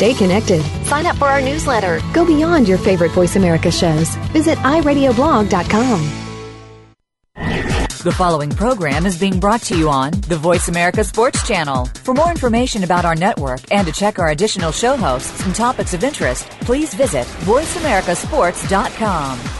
Stay connected. Sign up for our newsletter. Go beyond your favorite Voice America shows. Visit iradioblog.com. The following program is being brought to you on the Voice America Sports Channel. For more information about our network and to check our additional show hosts and topics of interest, please visit VoiceAmericaSports.com.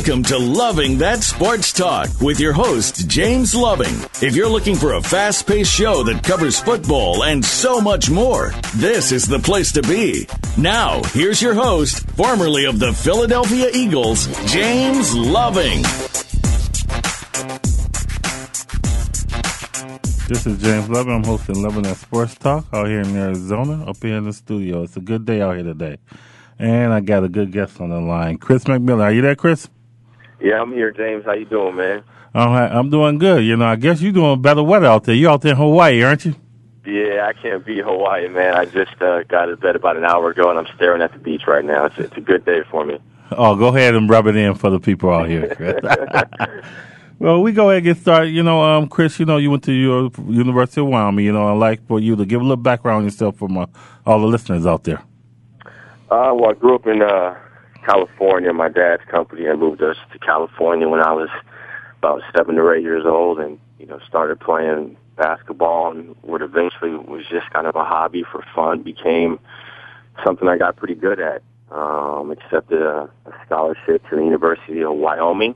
Welcome to Loving That Sports Talk with your host, James Loving. If you're looking for a fast paced show that covers football and so much more, this is the place to be. Now, here's your host, formerly of the Philadelphia Eagles, James Loving. This is James Loving. I'm hosting Loving That Sports Talk out here in Arizona, up here in the studio. It's a good day out here today. And I got a good guest on the line, Chris McMillan. Are you there, Chris? Yeah, I'm here, James. How you doing, man? All right, I'm doing good. You know, I guess you're doing better weather out there. You're out there in Hawaii, aren't you? Yeah, I can't beat Hawaii, man. I just uh, got to bed about an hour ago, and I'm staring at the beach right now. It's, it's a good day for me. Oh, go ahead and rub it in for the people out here. well, we go ahead and get started. You know, um, Chris, you know, you went to your University of Wyoming. You know, I'd like for you to give a little background on yourself from uh, all the listeners out there. Uh, well, I grew up in uh, California. My dad's company had moved us to California when I was about seven or eight years old, and you know, started playing basketball, and what eventually was just kind of a hobby for fun became something I got pretty good at. Um, accepted a, a scholarship to the University of Wyoming.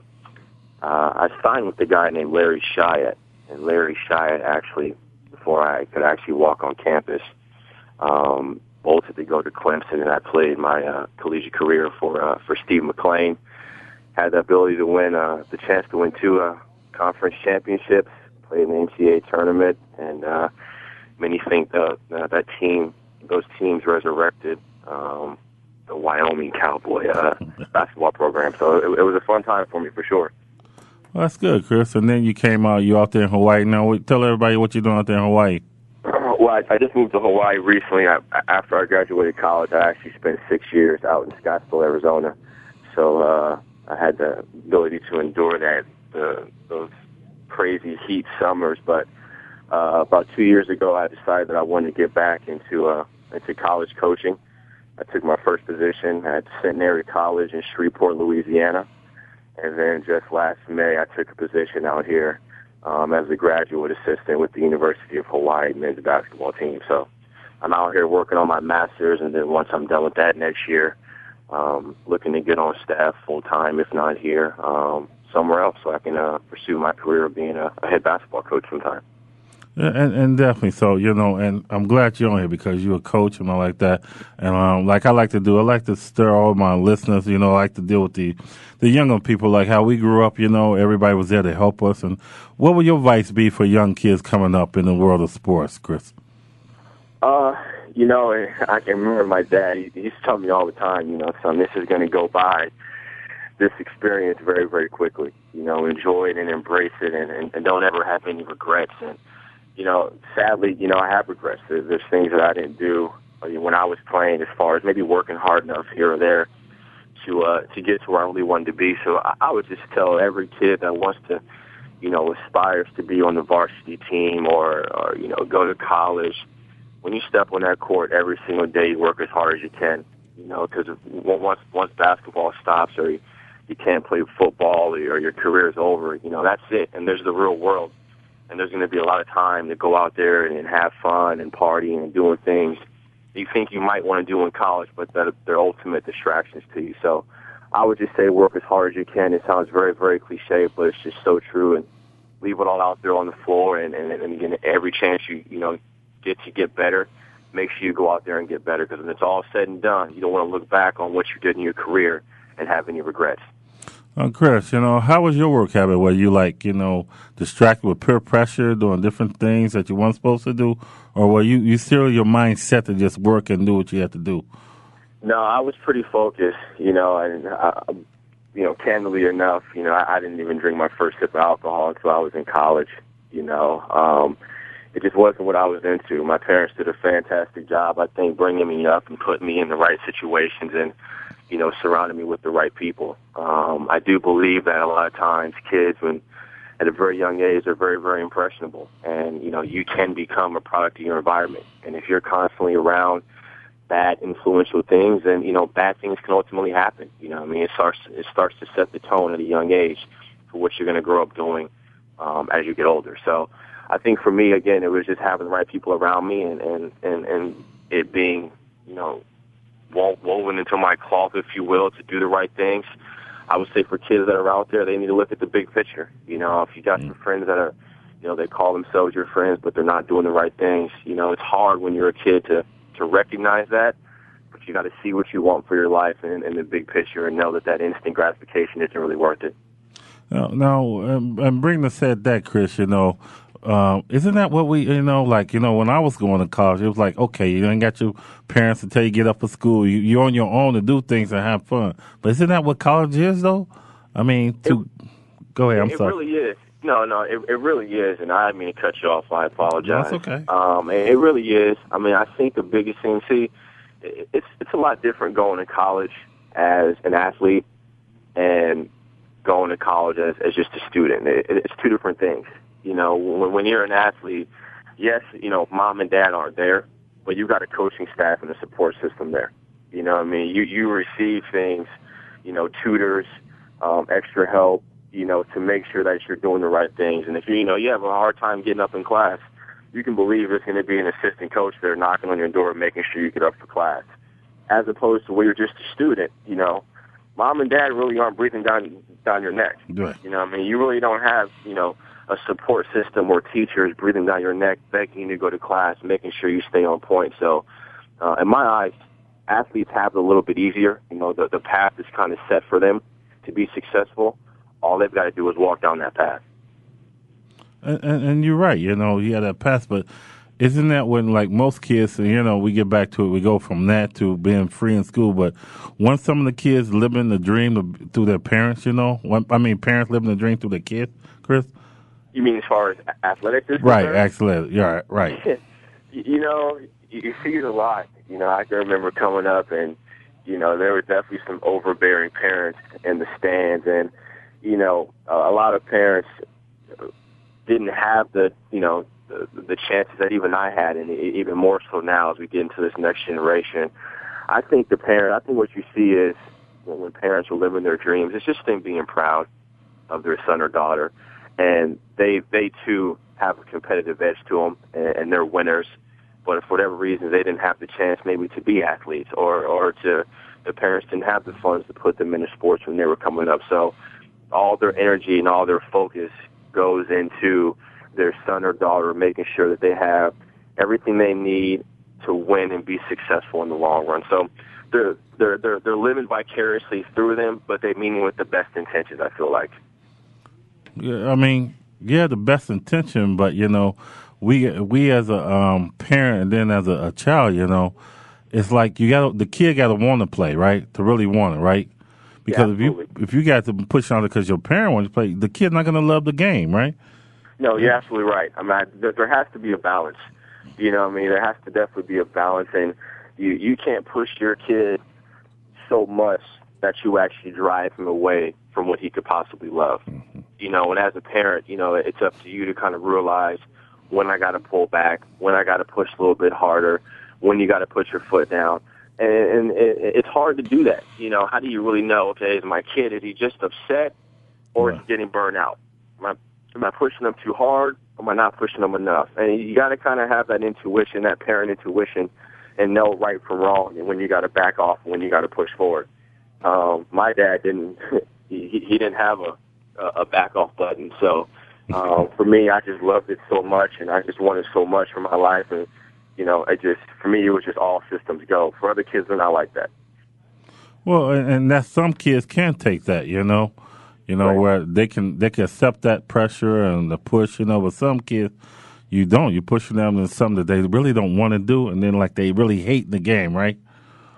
Uh, I signed with a guy named Larry Shyatt, and Larry Shyatt actually, before I could actually walk on campus, um, bolted to go to Clemson, and I played my uh, collegiate career for uh, for Steve McClain. Had the ability to win uh, the chance to win two uh, conference championships, played in the NCAA tournament, and uh, many think that uh, that team, those teams, resurrected um, the Wyoming Cowboy uh, basketball program. So it, it was a fun time for me for sure. Well, that's good, Chris. And then you came out. You out there in Hawaii now. Tell everybody what you're doing out there in Hawaii. Well, I, I just moved to Hawaii recently. I, after I graduated college, I actually spent six years out in Scottsdale, Arizona. So uh, I had the ability to endure that the, those crazy heat summers. But uh, about two years ago, I decided that I wanted to get back into uh, into college coaching. I took my first position at Centenary College in Shreveport, Louisiana, and then just last May, I took a position out here um, as a graduate assistant with the University of Hawaii men's basketball team. So I'm out here working on my master's, and then once I'm done with that next year, um, looking to get on staff full time, if not here, um, somewhere else, so I can uh, pursue my career of being a, a head basketball coach sometime. And, and definitely so, you know, and I'm glad you're on here because you're a coach and all like that. And um, like I like to do, I like to stir all my listeners, you know, I like to deal with the the younger people, like how we grew up, you know, everybody was there to help us. And what would your advice be for young kids coming up in the world of sports, Chris? Uh, you know, I can remember my dad, he, he used to tell me all the time, you know, son, this is going to go by this experience very, very quickly. You know, enjoy it and embrace it and, and, and don't ever have any regrets. And, you know, sadly, you know, I have regrets. There's, things that I didn't do when I was playing, as far as maybe working hard enough here or there to uh, to get to where I really wanted to be. So I, I would just tell every kid that wants to, you know, aspires to be on the varsity team or or you know go to college. When you step on that court every single day, you work as hard as you can. You know, because once once basketball stops or you, you can't play football or your career is over, you know that's it. And there's the real world and there's going to be a lot of time to go out there and, have fun and partying and doing things you think you might want to do in college, but that they're ultimate distractions to you. So I would just say work as hard as you can. It sounds very, very cliche, but it's just so true. And leave it all out there on the floor, and, and, and again, every chance you you know get to get better, make sure you go out there and get better. Because when it's all said and done, you don't want to look back on what you did in your career and have any regrets. Uh, Chris, you know, how was your work habit? Were you like, you know, distracted with peer pressure, doing different things that you weren't supposed to do, or were you you still your mind set to just work and do what you had to do? No, I was pretty focused, you know, and uh, you know, candidly enough, you know, I, I didn't even drink my first sip of alcohol until I was in college. You know, um, it just wasn't what I was into. My parents did a fantastic job, I think, bringing me up and putting me in the right situations and you know, surrounding me with the right people. Um, I do believe that a lot of times kids, when at a very young age, are very, very impressionable, and you know, you can become a product of your environment. And if you're constantly around bad, influential things, then you know, bad things can ultimately happen. You know, I mean, it starts it starts to set the tone at a young age for what you're going to grow up doing um, as you get older. So. I think for me, again, it was just having the right people around me and, and, and, and it being, you know, woven into my cloth, if you will, to do the right things. I would say for kids that are out there, they need to look at the big picture. You know, if you got mm. some friends that are, you know, they call themselves your friends, but they're not doing the right things. You know, it's hard when you're a kid to to recognize that, but you got to see what you want for your life and in the big picture, and know that that instant gratification isn't really worth it. Now, now um, and bring the said that, Chris, you know, um, isn't that what we, you know, like, you know, when I was going to college, it was like, okay, you ain't got your parents to tell you get up for school. You, you're on your own to do things and have fun. But isn't that what college is, though? I mean, to it, go ahead. I'm it sorry. It really is. No, no, it, it really is. And I mean to cut you off. I apologize. That's okay. Um, it really is. I mean, I think the biggest thing, see, it's it's a lot different going to college as an athlete and going to college as, as just a student. It, it's two different things. You know, when, when you're an athlete, yes, you know, mom and dad aren't there, but you've got a coaching staff and a support system there. You know, I mean, you you receive things, you know, tutors, um, extra help, you know, to make sure that you're doing the right things. And if you you know you have a hard time getting up in class, you can believe there's going to be an assistant coach there knocking on your door, making sure you get up for class. As opposed to where you're just a student, you know, mom and dad really aren't breathing down down your neck. Right. You know, I mean, you really don't have, you know, a support system or teachers breathing down your neck, begging you to go to class, making sure you stay on point. So, uh, in my eyes, athletes have it a little bit easier. You know, the, the path is kind of set for them to be successful. All they've got to do is walk down that path. And, and, and you're right. You know, you have that path, but isn't that when like most kids you know we get back to it we go from that to being free in school but once some of the kids living the dream through their parents you know i mean parents living the dream through their kids chris you mean as far as athletics is right? Concerned? Athletic, yeah, right. you know, you see it a lot. You know, I can remember coming up, and you know, there were definitely some overbearing parents in the stands, and you know, a lot of parents didn't have the you know the, the chances that even I had, and even more so now as we get into this next generation. I think the parent, I think what you see is when parents are living their dreams, it's just them being proud of their son or daughter and they they too have a competitive edge to them, and, and they're winners. But for whatever reason, they didn't have the chance maybe to be athletes, or or to the parents didn't have the funds to put them into sports when they were coming up. So all their energy and all their focus goes into their son or daughter, making sure that they have everything they need to win and be successful in the long run. So they're they're they're they're living vicariously through them, but they mean it with the best intentions. I feel like. I mean, yeah, the best intention, but you know, we we as a um, parent and then as a, a child, you know, it's like you got the kid got to want to play, right? To really want it, right? Because yeah, if you if you got to push on it because your parent wants to play, the kid's not going to love the game, right? No, you're absolutely right. I mean, I, there has to be a balance. You know, I mean, there has to definitely be a balance, and you you can't push your kid so much that you actually drive him away from what he could possibly love. Mm-hmm. You know, and as a parent, you know, it's up to you to kind of realize when I got to pull back, when I got to push a little bit harder, when you got to put your foot down. And, and it, it's hard to do that. You know, how do you really know, okay, is my kid, is he just upset or yeah. is he getting burned out? Am I, am I pushing them too hard am I not pushing them enough? And you got to kind of have that intuition, that parent intuition, and know right from wrong and when you got to back off and when you got to push forward. Um, my dad didn't he, he didn't have a a back off button. So um, for me, I just loved it so much, and I just wanted so much for my life, and you know, it just for me, it was just all systems go. For other kids, they're not like that. Well, and, and that some kids can take that, you know, You know Right. where they can they can accept that pressure and the push. You know, but some kids you don't. You're pushing them into something that they really don't want to do, and then like they really hate the game, right?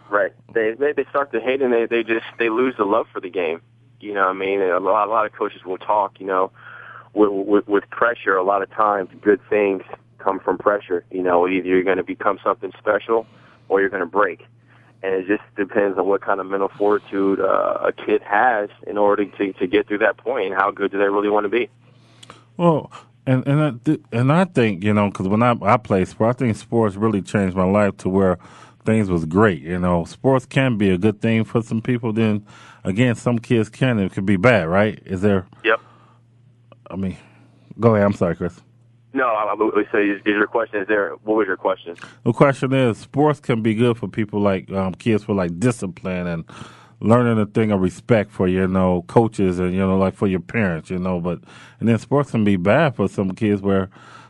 Right. They they, they start to hate and they they just they lose the love for the game. You know what I mean? A lot a lot of coaches will talk. You know, with with, with pressure, a lot of times good things come from pressure. You know, either you're going to become something special or you're going to break. And it just depends on what kind of mental fortitude uh, a kid has in order to to get through that point and how good do they really want to be. Well, and and I, and I think you know because when I I played sport, I think sports really changed my life to where things was great. You know, sports can be a good thing for some people. Then again, some kids can. It could be bad, right? Is there? Yep. I mean, go ahead. I'm sorry, Chris. No, I, would say is, is your question is there? What was your question? The question is, sports can be good for people like um, kids for like discipline and learning a thing of respect for you know coaches and you know like for your parents, you know. But and then sports can be bad for some kids where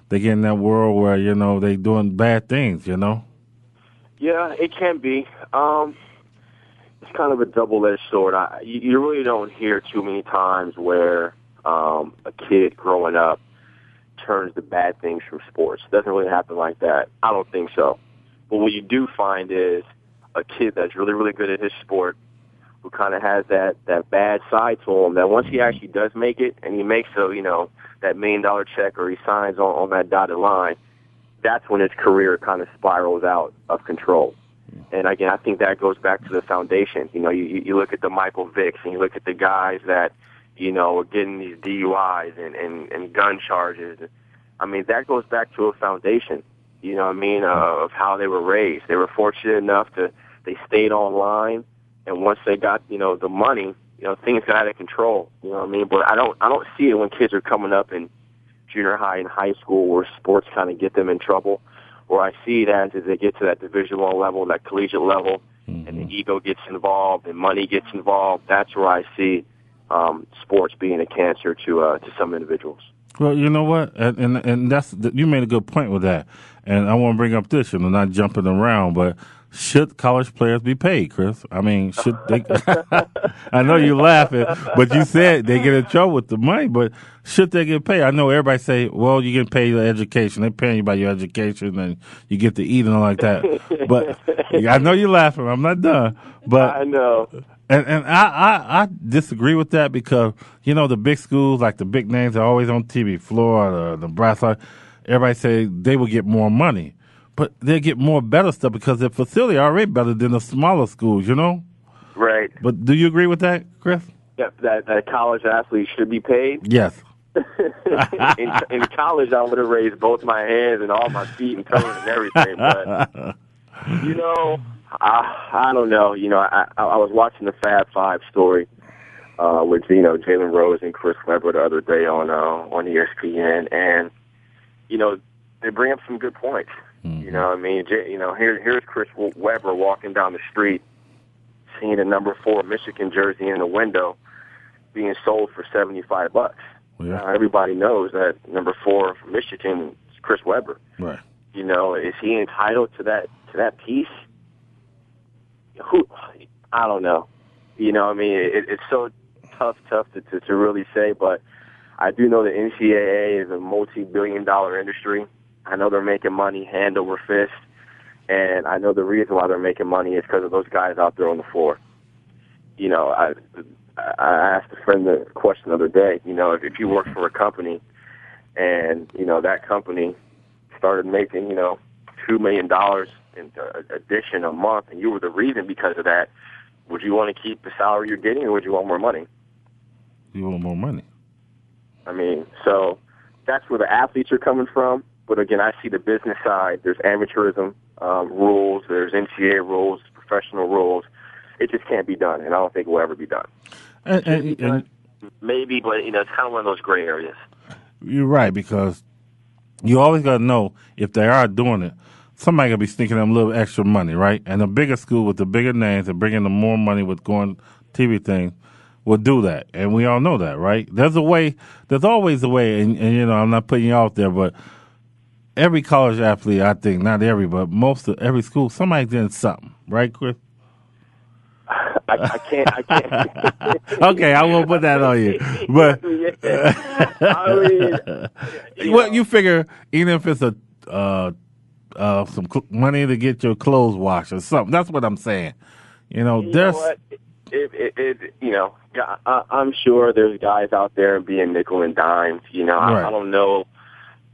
they get in that world where you know they doing bad things, you know. Yeah, it can be. Um, it's kind of a double-edged sword. I, you, really don't hear too many times where um, a kid growing up turns to bad things from sports. It doesn't really happen like that. I don't think so. But what you do find is a kid that's really, really good at his sport who kind of has that that bad side to him. That once he actually does make it, and he makes a you know that million dollar check, or he signs on on that dotted line, that's when his career kind of spirals out of control. And again, I think that goes back to the foundation. You know, you you look at the Michael Vicks, and you look at the guys that you know are getting these DUIs and and, and gun charges. I mean, that goes back to a foundation. You know what I mean? Uh, of how they were raised. They were fortunate enough to they stayed online, and once they got you know the money, you know things got out of control. You know what I mean? But I don't I don't see it when kids are coming up in junior high and high school where sports kind of get them in trouble. Where I see it as is they get to that Division One level, that collegiate level, and the ego gets involved and money gets involved. That's where I see um, sports being a cancer to uh, to some individuals. Well, you know what, and and, and that's you made a good point with that, and I want to bring up this, you know, not jumping around, but should college players be paid, Chris? I mean, should they? I know you're laughing, but you said they get in trouble with the money, but should they get paid? I know everybody say, well, you get paid your education. They're paying you by your education, and you get to eat and all like that. But I know you're laughing. I'm not done, but I know. and and I, I I disagree with that because you know the big schools like the big names are always on TV, Florida, Nebraska. Everybody say they will get more money, but they get more better stuff because their facility are already better than the smaller schools. You know. Right. But do you agree with that, Chris? Yeah, that that college athletes should be paid. Yes. in, in college, I would have raised both my hands and all my feet and toes and everything. But you know, I I don't know. You know, I I, I was watching the Fab Five story uh, with you know Jalen Rose and Chris Webber the other day on uh, on ESPN, and you know they bring up some good points. Mm-hmm. You know, what I mean, you know, here here's Chris Webber walking down the street, seeing a number four Michigan jersey in the window being sold for seventy five bucks. Yeah. Now, everybody knows that number four from Michigan is Chris Webber. Right. You know, is he entitled to that to that piece? Who? I don't know. You know, I mean, it, it's so tough, tough to, to to really say. But I do know that NCAA is a multi-billion-dollar industry. I know they're making money hand over fist, and I know the reason why they're making money is because of those guys out there on the floor. You know, I I asked a friend the question the other day. You know, if, if you work for a company, and you know that company started making you know two million dollars in uh, addition a month, and you were the reason because of that, would you want to keep the salary you're getting, or would you want more money? You want more money. I mean, so that's where the athletes are coming from. But again, I see the business side. There's amateurism um, rules. There's NCAA rules, professional rules. It just can't be done, and I don't think it will ever be done. And, and, and Maybe, but you know, it's kind of one of those gray areas. you're right because you always got to know if they are doing it. Somebody gonna be sneaking them a little extra money, right? And the bigger school with the bigger names and bringing the more money with going TV things will do that, and we all know that, right? There's a way. There's always a way, and, and you know, I'm not putting you out there, but every college athlete, I think, not every, but most of every school, somebody's doing something, right, Chris? I, I can't. I can't. okay, I won't put that on you. But yeah. I mean, you well, know. you figure even if it's a uh, uh, some money to get your clothes washed or something. That's what I'm saying. You know, You there's know what? It, it, it, you know, I, I'm sure there's guys out there being nickel and dimes. You know, Right. I, I don't know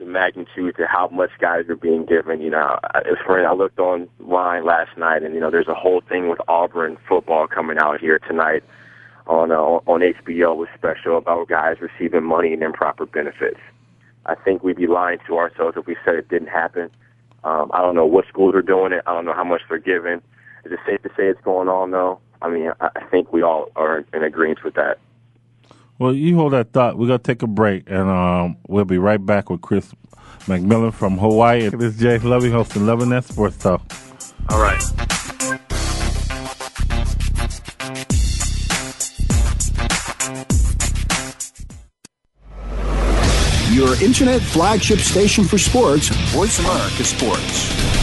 the magnitude to how much guys are being given. You know, as for I looked online last night, and you know, there's a whole thing with Auburn football coming out here tonight on uh, on HBO with special about guys receiving money and improper benefits. I think we'd be lying to ourselves if we said it didn't happen. Um, I don't know what schools are doing it. I don't know how much they're giving. Is it safe to say it's going on though? I mean, I think we all are in agreement with that. Well, you hold that thought. We're gonna take a break, and um, we'll be right back with Chris McMillan from Hawaii. This is James Loving hosting Loving That Sports Talk. All right. Your internet flagship station for sports, Voice America Sports.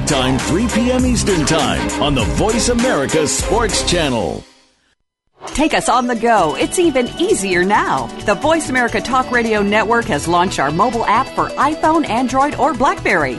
Time, 3 p.m. Eastern Time on the Voice America Sports Channel. Take us on the go. It's even easier now. The Voice America Talk Radio Network has launched our mobile app for iPhone, Android, or Blackberry.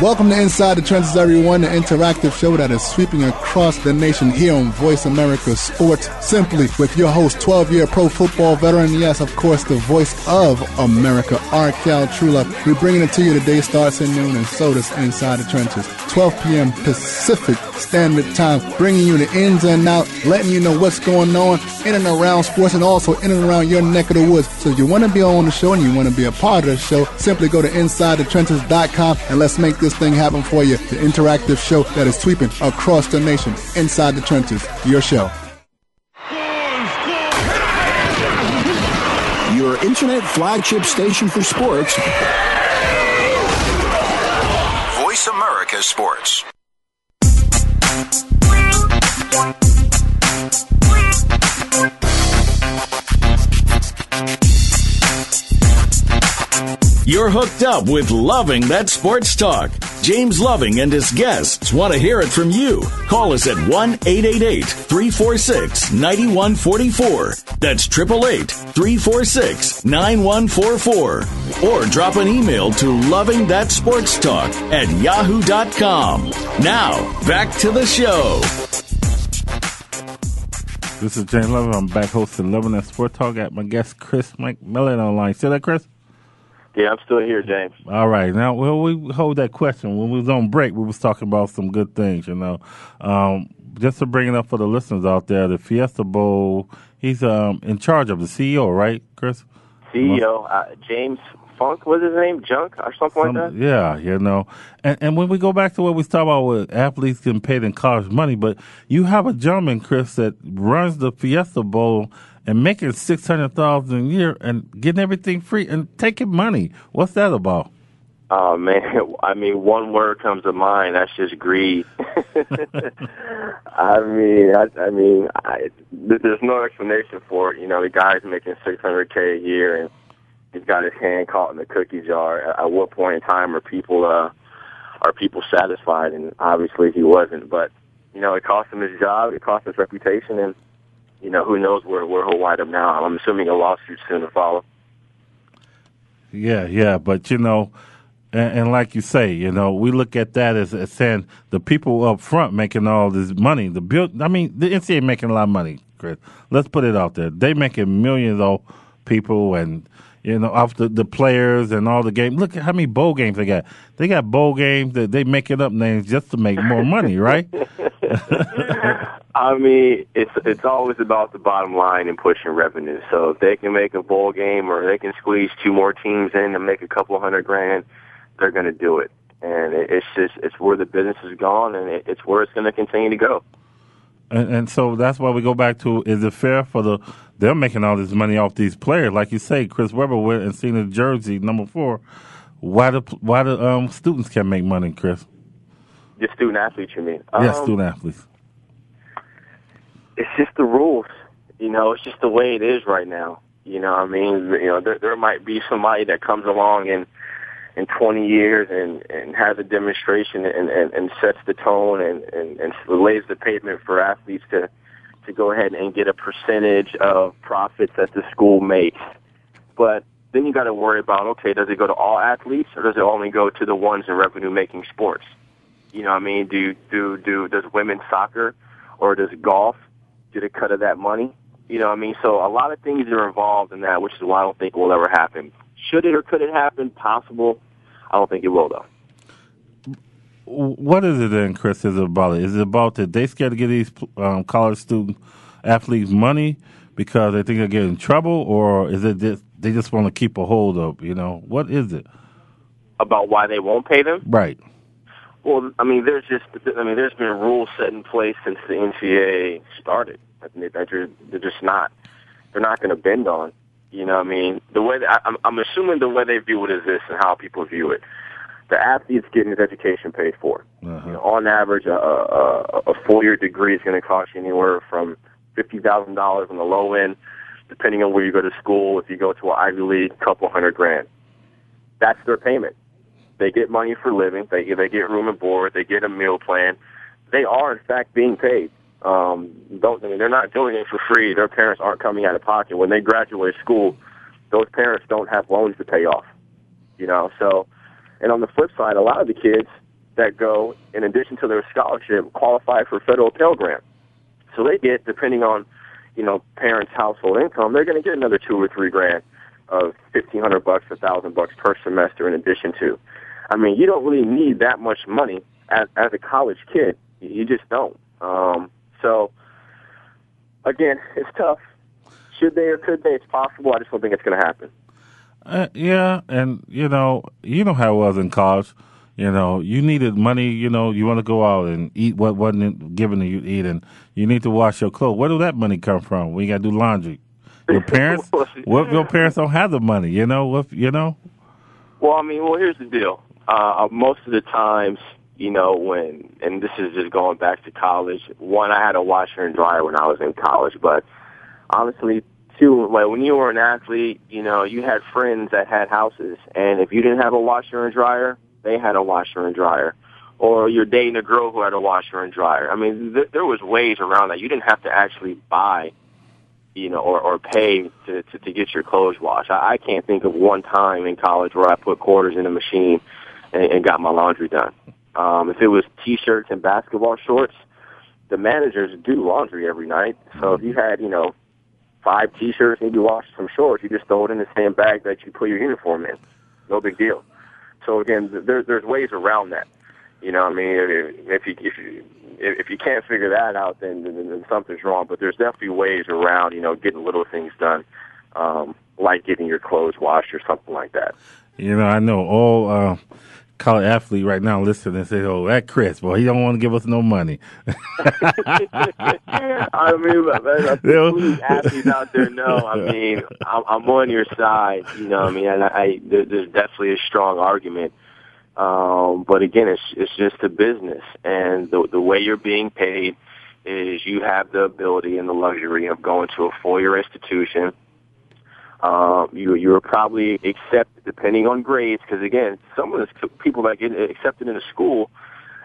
Welcome to Inside the Trenches, everyone, the interactive show that is sweeping across the nation here on Voice America Sports. Simply with your host, 12 year pro football veteran, yes, of course, the voice of America, R. Cal Trula. We're bringing it to you today, starts at noon, and so does Inside the Trenches. 12 p.m. Pacific Standard Time, bringing you the ins and out, letting you know what's going on in and around sports and also in and around your neck of the woods. So if you want to be on the show and you want to be a part of the show, simply go to InsideTheTrenches.com and let's make this thing happen for you. The interactive show that is sweeping across the nation. Inside the Trenches, your show. Your internet flagship station for sports, America Sports. You're hooked up with Loving That Sports Talk. James Loving and his guests want to hear it from you. Call us at 1 888 346 9144. That's 888 346 9144. Or drop an email to Loving That Sports Talk at yahoo.com. Now, back to the show. This is James Loving. I'm back hosting Loving That Sports Talk. at my guest Chris McMillan online. See that, Chris? Yeah, I'm still here, James. All right. Now, well, we hold that question. When we was on break, we was talking about some good things, you know. Um, just to bring it up for the listeners out there, the Fiesta Bowl, he's um, in charge of the CEO, right, Chris? CEO uh, James Funk was his name, Junk or something Some- like that. Yeah, you know. And, and when we go back to what we talked about with athletes getting paid in college money, but you have a gentleman, Chris, that runs the Fiesta Bowl and making six hundred thousand a year and getting everything free and taking money. What's that about? Oh man, I mean, one word comes to mind. That's just greed. I mean, I, I mean, I, there's no explanation for it. You know, the guy's making 600k a year, and he's got his hand caught in the cookie jar. At, at what point in time are people uh, are people satisfied? And obviously, he wasn't. But you know, it cost him his job. It cost his reputation, and you know, who knows where where he'll wind up now. I'm assuming a lawsuit soon to follow. Yeah, yeah, but you know, and, and like you say, you know, we look at that as, as saying the people up front making all this money. The build, I mean, the NCAA making a lot of money, Chris. Let's put it out there. They making millions of people and you know off the, the players and all the games. Look at how many bowl games they got. They got bowl games that they making up names just to make more money, right? I mean, it's it's always about the bottom line and pushing revenue. So if they can make a bowl game or they can squeeze two more teams in and make a couple hundred grand, they're going to do it. And it's just it's where the business has gone, and it's where it's going to continue to go. And, and so that's why we go back to: Is it fair for the they're making all this money off these players? Like you say, Chris Webber went and seen the jersey number four. Why the why the um, students can make money, Chris? The student athletes, you mean? Yes, um, student athletes it's just the rules. You know, it's just the way it is right now. You know, I mean, you know, there, there might be somebody that comes along in in 20 years and and has a demonstration and and, and sets the tone and, and and lays the pavement for athletes to to go ahead and get a percentage of profits that the school makes. But then you got to worry about okay, does it go to all athletes or does it only go to the ones in revenue making sports? You know, what I mean, do do do does women's soccer or does golf get a cut of that money. You know what I mean? So a lot of things are involved in that, which is why I don't think it will ever happen. Should it or could it happen? Possible. I don't think it will, though. What is it then, Chris? Is it about it? Is it about that they scared to get these um, college student athletes money because they think they're getting in trouble, or is it just they just want to keep a hold of? You know, what is it? About why they won't pay them? Right. Well, I mean, there's just, I mean, there's been rules set in place since the NCAA started that they're, they're just not, they're not going to bend on. You know, what I mean, the way that, I'm, I'm assuming the way they view it is this, and how people view it. The athlete's getting his education paid for. Uh-huh. You know, on average, a, a, a four-year degree is going to cost you anywhere from fifty thousand dollars on the low end, depending on where you go to school. If you go to an Ivy League, a couple hundred grand. That's their payment. They get money for living. They they get room and board. They get a meal plan. They are in fact being paid. Um, don't I mean they're not doing it for free. Their parents aren't coming out of pocket when they graduate school. Those parents don't have loans to pay off. You know, so and on the flip side, a lot of the kids that go, in addition to their scholarship, qualify for federal Pell Grant. So they get, depending on, you know, parents' household income, they're going to get another two or three grand of fifteen hundred bucks, a thousand bucks per semester in addition to. I mean, you don't really need that much money as, as a college kid. You just don't. Um, so, again, it's tough. Should they or could they? It's possible. I just don't think it's going to happen. Uh, yeah, and you know, you know how it was in college. You know, you needed money. You know, you want to go out and eat what wasn't given to you eat, and you need to wash your clothes. Where did that money come from? We got to do laundry. Your parents? what if your parents don't have the money? You know, what you know? Well, I mean, well, here's the deal uh, most of the times, you know, when, and this is just going back to college, one, I had a washer and dryer when I was in college, but honestly, two, like when you were an athlete, you know, you had friends that had houses, and if you didn't have a washer and dryer, they had a washer and dryer. Or you're dating a girl who had a washer and dryer. I mean, th- there was ways around that. You didn't have to actually buy you know, or, or pay to, to, to get your clothes washed. I, I can't think of one time in college where I put quarters in a machine and, and got my laundry done. Um, if it was t-shirts and basketball shorts, the managers do laundry every night. So if you had, you know, five t-shirts and you wash some shorts, you just throw it in the same bag that you put your uniform in. No big deal. So again, there, there's ways around that. You know, what I mean, if you if you if you can't figure that out, then, then, then something's wrong. But there's definitely ways around, you know, getting little things done, um, like getting your clothes washed or something like that. You know, I know all. Uh college athlete right now listen and say, "Oh, that Chris, boy, he don't want to give us no money." I mean, man, athletes out there know. I mean, I'm, I'm on your side. You know, I mean, and I, I there, there's definitely a strong argument. Um, but again, it's it's just a business, and the the way you're being paid is you have the ability and the luxury of going to a four-year institution um, you you are probably accepted depending on grades because again, some of the people that get accepted into school,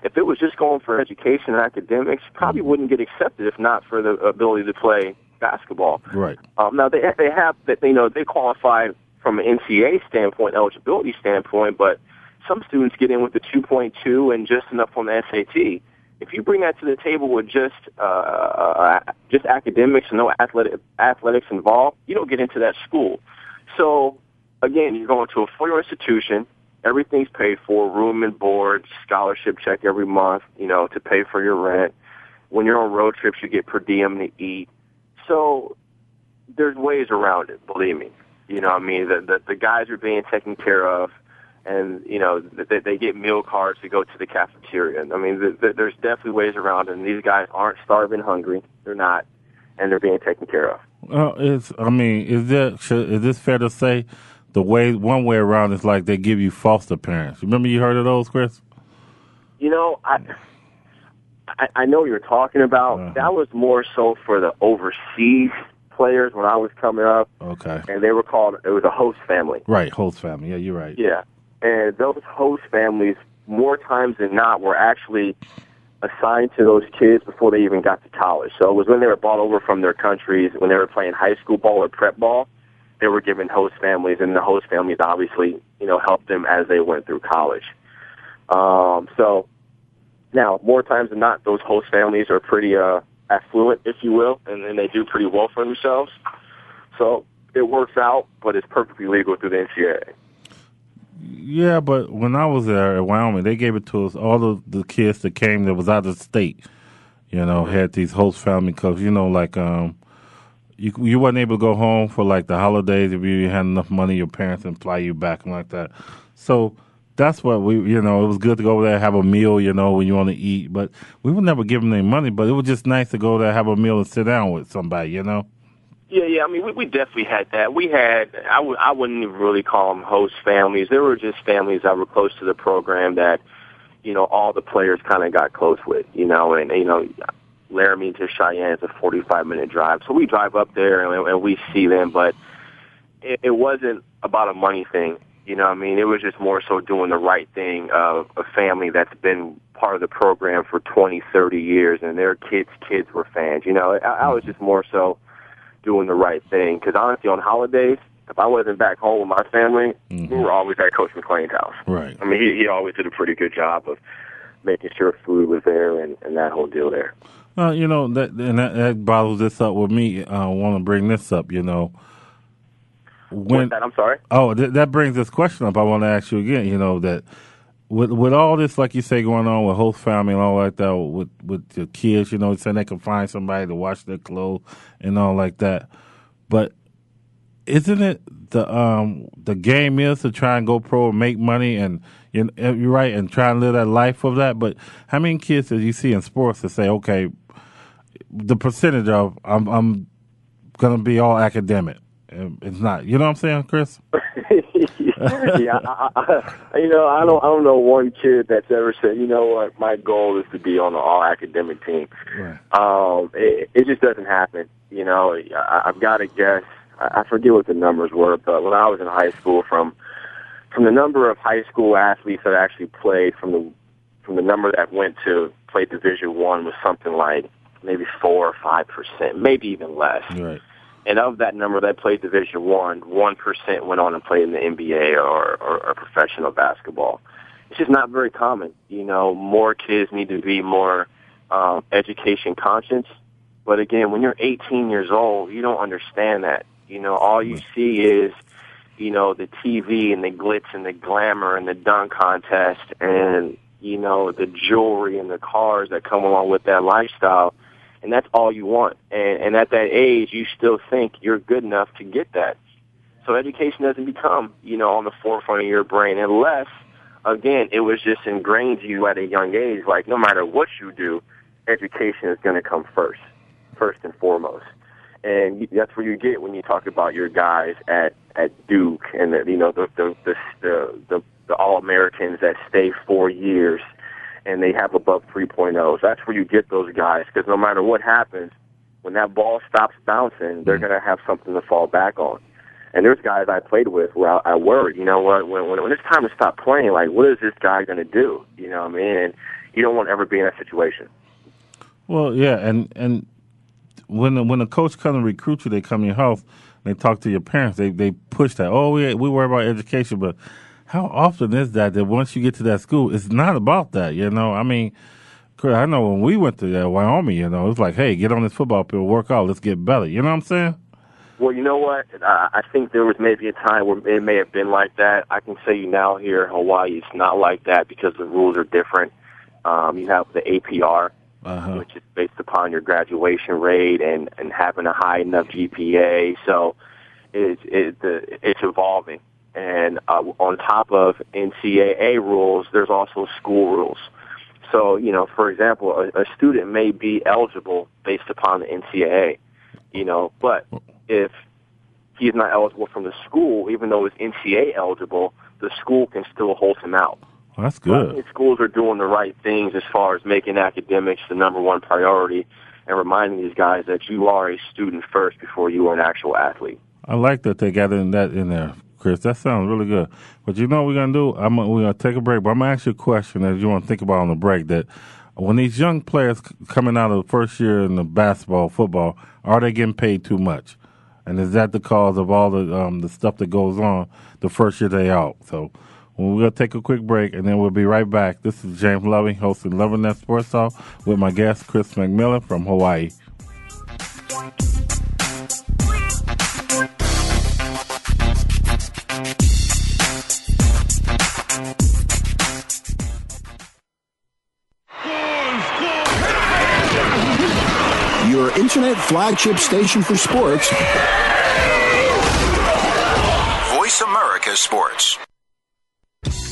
if it was just going for education and academics, probably mm-hmm. wouldn't get accepted if not for the ability to play basketball. Right. Um, now they they have that you know they qualify from an NCAA standpoint, eligibility standpoint, but some students get in with the 2.2 and just enough on the SAT, if you bring that to the table with just uh, uh, just academics and no athletic athletics involved, you don't get into that school. So again, you're going to a four-year institution. Everything's paid for, room and board, scholarship check every month, you know, to pay for your rent. When you're on road trips, you get per diem to eat. So there's ways around it, believe me. You know, what I mean, the, the the guys are being taken care of, and you know they, they get meal cards to go to the cafeteria. I mean, the, the, there's definitely ways around, it, and these guys aren't starving, hungry. They're not, and they're being taken care of. Well, it's. I mean, is that should, is this fair to say? The way one way around is like they give you foster parents. Remember you heard of those, Chris? You know, I I, I know what you're talking about. Uh-huh. That was more so for the overseas players when I was coming up, Okay. and they were called. It was a host family. Right, host family. Yeah, you're right. Yeah, and those host families, more times than not, were actually assigned to those kids before they even got to college. So it was when they were brought over from their countries, when they were playing high school ball or prep ball, they were given host families, and the host families obviously, you know, helped them as they went through college. Um, so now, more times than not, those host families are pretty uh, affluent, if you will, and, and they do pretty well for themselves. So it works out, but it's perfectly legal through the NCAA. Yeah, but when I was there at Wyoming, they gave it to us. All of the kids that came that was out of state, you know, had these host family because you know, like um, you you wasn't able to go home for like the holidays if you had enough money. Your parents didn't fly you back and like that. So that's what we, you know, it was good to go over there have a meal, you know, when you want to eat. But we would never give them any money. But it was just nice to go there have a meal and sit down with somebody, you know. Yeah, yeah. I mean, we, we definitely had that. We had. I w- I wouldn't even really call them host families. They were just families that were close to the program that, you know, all the players kind of got close with. You know, and you know, Laramie to Cheyenne is a forty-five minute drive, so we drive up there and, and we see them. But it, it wasn't about a money thing. You know, what I mean, it was just more so doing the right thing of a family that's been part of the program for twenty, thirty years, and their kids' kids were fans. You know, I, I was just more so doing the right thing. Because honestly, on holidays, if I wasn't back home with my family, mm-hmm. we were always at Coach McClain's house. Right. I mean, he, he always did a pretty good job of making sure food was there and, and that whole deal there. Well, you know that and that, that bottles this up with me. I want to bring this up. You know, when that? I'm sorry. oh th- that brings this question up. I want to ask you again. You know that with with all this, like you say, going on with whole family and all like that, with with the kids, you know, saying they can find somebody to wash their clothes and all like that. But isn't it the um the game is to try and go pro and make money and you you're right and try and live that life of that? But how many kids do you see in sports that say, okay, the percentage of I'm I'm gonna be all academic? It's not. You know what I'm saying, Chris? yeah, I, I, I, you know, I don't, I don't know one kid that's ever said, you know what, my goal is to be on the all academic team. Right. Um, it, it just doesn't happen. You know, I, I've got to guess. I, I forget what the numbers were, but when I was in high school, from from the number of high school athletes that actually played, from the from the number that went to play Division One was something like maybe four or five percent, maybe even less. Right. And of that number that played Division One, one percent went on and played in the NBA or, or, or professional basketball. It's just not very common. You know, more kids need to be more um, education conscious. But again, when you're 18 years old, you don't understand that. You know, all you see is, you know, the TV and the glitz and the glamour and the dunk contest and you know the jewelry and the cars that come along with that lifestyle and that's all you want. And, and at that age, you still think you're good enough to get that. So education doesn't become, you know, on the forefront of your brain unless, again, it was just ingrained you at a young age. Like no matter what you do, education is going to come first, first and foremost. And that's where you get when you talk about your guys at at Duke and the, you know the the the the, the, the All Americans that stay four years and they have above 3.0s. That's where you get those guys because no matter what happens, when that ball stops bouncing, they're mm. going to have something to fall back on. And there's guys I played with where I, I worried, you know what, when, when, when it's time to stop playing, like, what is this guy going to do? You know what I mean? And you don't want to ever be in that situation. Well, yeah, and and when the, when a coach comes and recruits you, they come to your house. They talk to your parents. They they push that. Oh, we we worry about education, but how often is that that once you get to that school, it's not about that. You know, I mean, I know when we went to uh, Wyoming, you know, it's like, hey, get on this football field, work out, let's get better. You know what I'm saying? Well, you know what? I, I think there was maybe a time where it may have been like that. I can say you now here in Hawaii, it's not like that because the rules are different. Um, you have the APR, Uh-huh. which is based upon your graduation rate and and having a high enough GPA. So it's it, the, it's evolving. And uh, on top of NCAA rules, there's also school rules. So you know, for example, a, a student may be eligible based upon the NCAA, you know, but if he's not eligible from the school, even though he's NCAA eligible, the school can still hold him out. Well, that's So I good. think schools are doing the right things as far as making academics the number one priority and reminding these guys that you are a student first before you are an actual athlete. I like that they got in that in there, Chris. That sounds really good. But you know what we're gonna do? I'm we're gonna take a break. But I'm gonna ask you a question that you want to think about on the break. That when these young players coming out of the first year in the basketball, football, are they getting paid too much? And is that the cause of all the um, the stuff that goes on the first year they out? So we're gonna take a quick break, and then we'll be right back. This is James Loving hosting Loving That Sports Talk with my guest Chris McMillan from Hawaii. Internet flagship station for sports. Voice America Sports.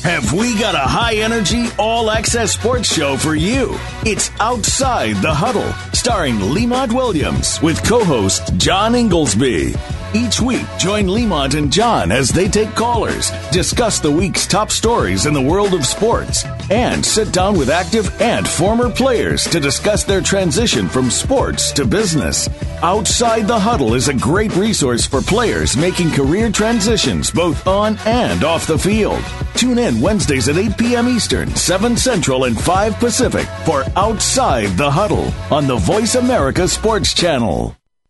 Have we got a high energy, all access sports show for you? It's Outside the Huddle, starring Lemont Williams with co host John Inglesby. Each week, join Lemont and John as they take callers, discuss the week's top stories in the world of sports, and sit down with active and former players to discuss their transition from sports to business. Outside the Huddle is a great resource for players making career transitions both on and off the field. Tune in Wednesdays at 8 p.m. Eastern, 7 Central, and 5 Pacific for Outside the Huddle on the Voice America Sports Channel.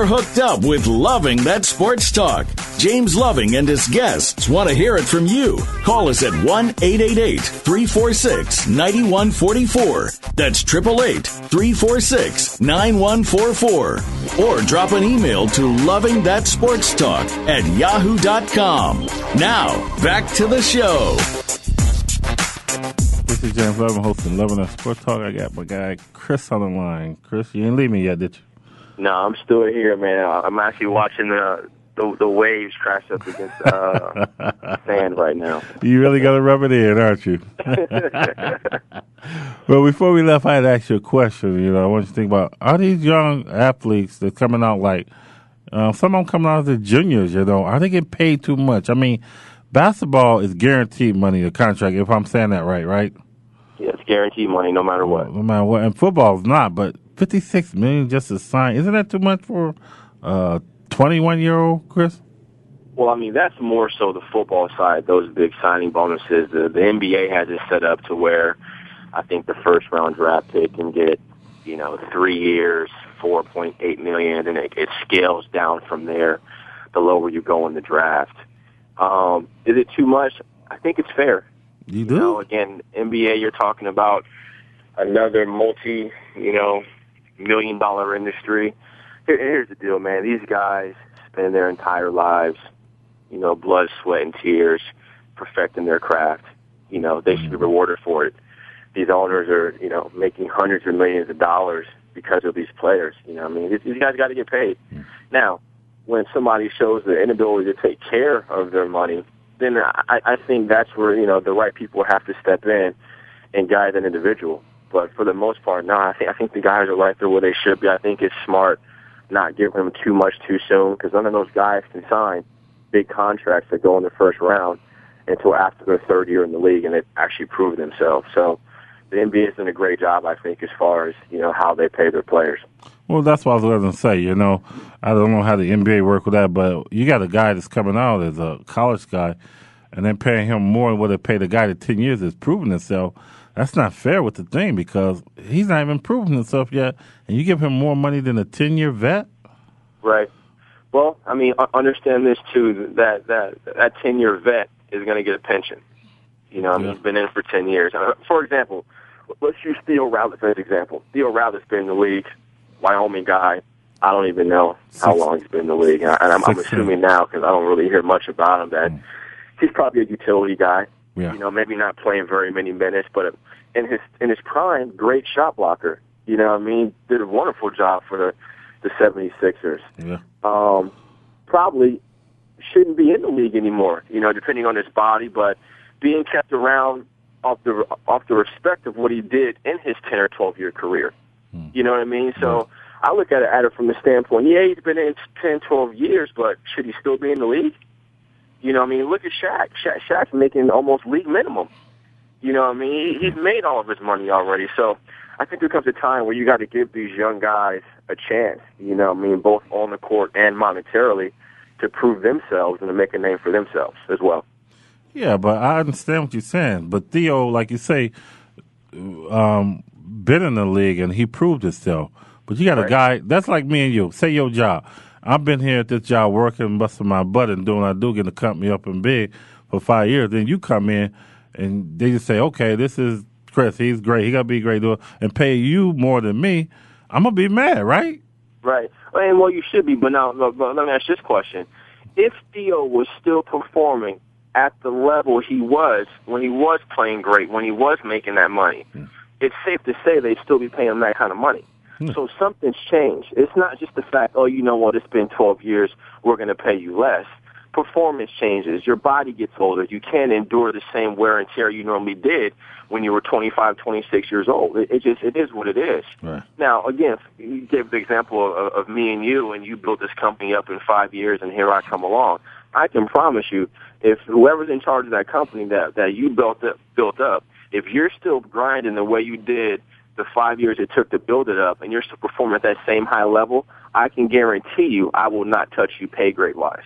You're hooked up with Loving That Sports Talk. James Loving and his guests want to hear it from you. Call us at 1 888 346 9144. That's 888 346 9144. Or drop an email to Loving That Sports Talk at yahoo.com. Now, back to the show. This is James Loving hosting Loving That Sports Talk. I got my guy Chris on the line. Chris, you didn't leave me yet, did you? No, I'm still here, man. I'm actually watching the the, the waves crash up against uh, sand right now. You really got to rub it in, aren't you? well, before we left, I had to ask you a question. You know, I want you to think about are these young athletes that coming out like uh, some of them coming out as the juniors? You know, are they getting paid too much? I mean, basketball is guaranteed money, the contract. If I'm saying that right, right? Yeah, it's guaranteed money no matter what. No matter what, and football's not. But 56 million just to sign, isn't that too much for a 21 year old, Chris? Well, I mean, that's more so the football side, those big signing bonuses. The, the NBA has it set up to where I think the first round draft pick can get, you know, three years, 4.8 million, and it, it scales down from there the lower you go in the draft. Um, is it too much? I think it's fair. You do? You know, again, NBA, you're talking about another multi, you know, million dollar industry. Here, here's the deal, man. These guys spend their entire lives, you know, blood, sweat, and tears perfecting their craft. You know, they should be mm-hmm. rewarded for it. These owners are, you know, making hundreds of millions of dollars because of these players. You know, I mean, these, these guys got to get paid. Hmm. Now, when somebody shows the inability to take care of their money, then I, I think that's where you know the right people have to step in and guide an individual. But for the most part, no, I think I think the guys are right there where they should be. I think it's smart not giving them too much too soon because none of those guys can sign big contracts that go in the first round until after their third year in the league and they actually prove themselves. So the NBA has done a great job, I think, as far as you know how they pay their players. Well, that's what I was going to say. You know, I don't know how the NBA work with that, but you got a guy that's coming out as a college guy, and then paying him more than what they pay the guy that ten years has proven himself. That's not fair with the thing because he's not even proven himself yet, and you give him more money than a ten year vet. Right. Well, I mean, understand this too that that that ten year vet is going to get a pension. You know, I mean, he's been in for ten years. Uh, For example, let's use Theo Ratliff as an example. Theo Ratliff been in the league, Wyoming guy. I don't even know how long he's been in the league, and I'm, I'm assuming now because I don't really hear much about him that he's probably a utility guy. Yeah. You know, maybe not playing very many minutes, but in his in his prime, great shot blocker. You know, what I mean, did a wonderful job for the the 76ers Yeah. um, probably shouldn't be in the league anymore. You know, depending on his body, but being kept around off the off the respect of what he did in his ten or twelve year career. You know what I mean? So I look at it, at it from the standpoint, yeah, he's been in 10, 12 years, but should he still be in the league? You know, what I mean, look at Shaq. Shaq Shaq's making almost league minimum. You know, what I mean, he, he's made all of his money already. So I think there comes a time where you got to give these young guys a chance. You know, what I mean, both on the court and monetarily, to prove themselves and to make a name for themselves as well. Yeah, but I understand what you're saying. But Theo, like you say, um, been in the league and he proved himself. But you got a guy that's like me and you. Say your job. I've been here at this job working, busting my butt and doing what I do, getting the company up and big for five years. Then you come in and they just say, okay, this is Chris. He's great. He got to be a great, doing and pay you more than me. I'm gonna be mad, right? Right. And well, you should be. But now, let me ask this question: If Theo was still performing at the level he was when he was playing great, when he was making that money, hmm. it's safe to say they'd still be paying him that kind of money. Hmm. So something's changed. It's not just the fact, oh, you know what, it's been 12 years, we're going to pay you less. Performance changes. Your body gets older. You can't endure the same wear and tear you normally did when you were 25, 26 years old. It, it just, it is what it is. Right. Now, again, you gave the example of, of me and you, and you built this company up in five years, and here I come along. I can promise you, if whoever's in charge of that company that that you built up, built up, if you're still grinding the way you did the five years it took to build it up, and you're still performing at that same high level, I can guarantee you, I will not touch you pay grade wise.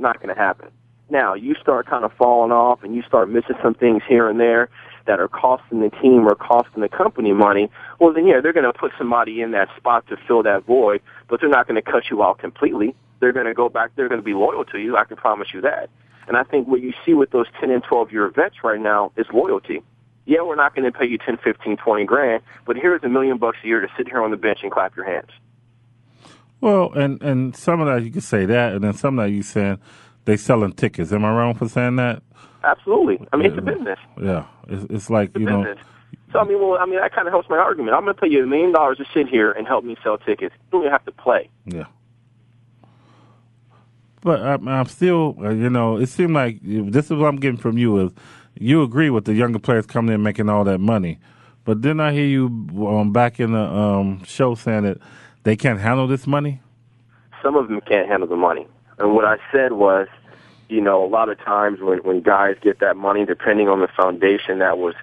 Not going to happen. Now, you start kind of falling off, and you start missing some things here and there that are costing the team or costing the company money. Well, then yeah, they're going to put somebody in that spot to fill that void, but they're not going to cut you out completely. They're going to go back. They're going to be loyal to you. I can promise you that. And I think what you see with those 10 and 12 year vets right now is loyalty. Yeah, we're not going to pay you 10, 15, 20 grand, but here's a million bucks a year to sit here on the bench and clap your hands. Well, and and some of that you could say that, and then some of that you saying they selling tickets. Am I wrong for saying that? Absolutely. I mean, it's a business. Yeah, it's, it's like you know. business. So I mean, well, I mean, that kind of helps my argument. I'm going to pay you a million dollars to sit here and help me sell tickets. You don't even have to play. Yeah. But I'm, I'm still, uh, you know, it seemed like this is what I'm getting from you is you agree with the younger players coming in making all that money, but then I hear you um, back in the um, show saying that they can't handle this money. Some of them can't handle the money. And what I said was, you know, a lot of times when when guys get that money, depending on the foundation that was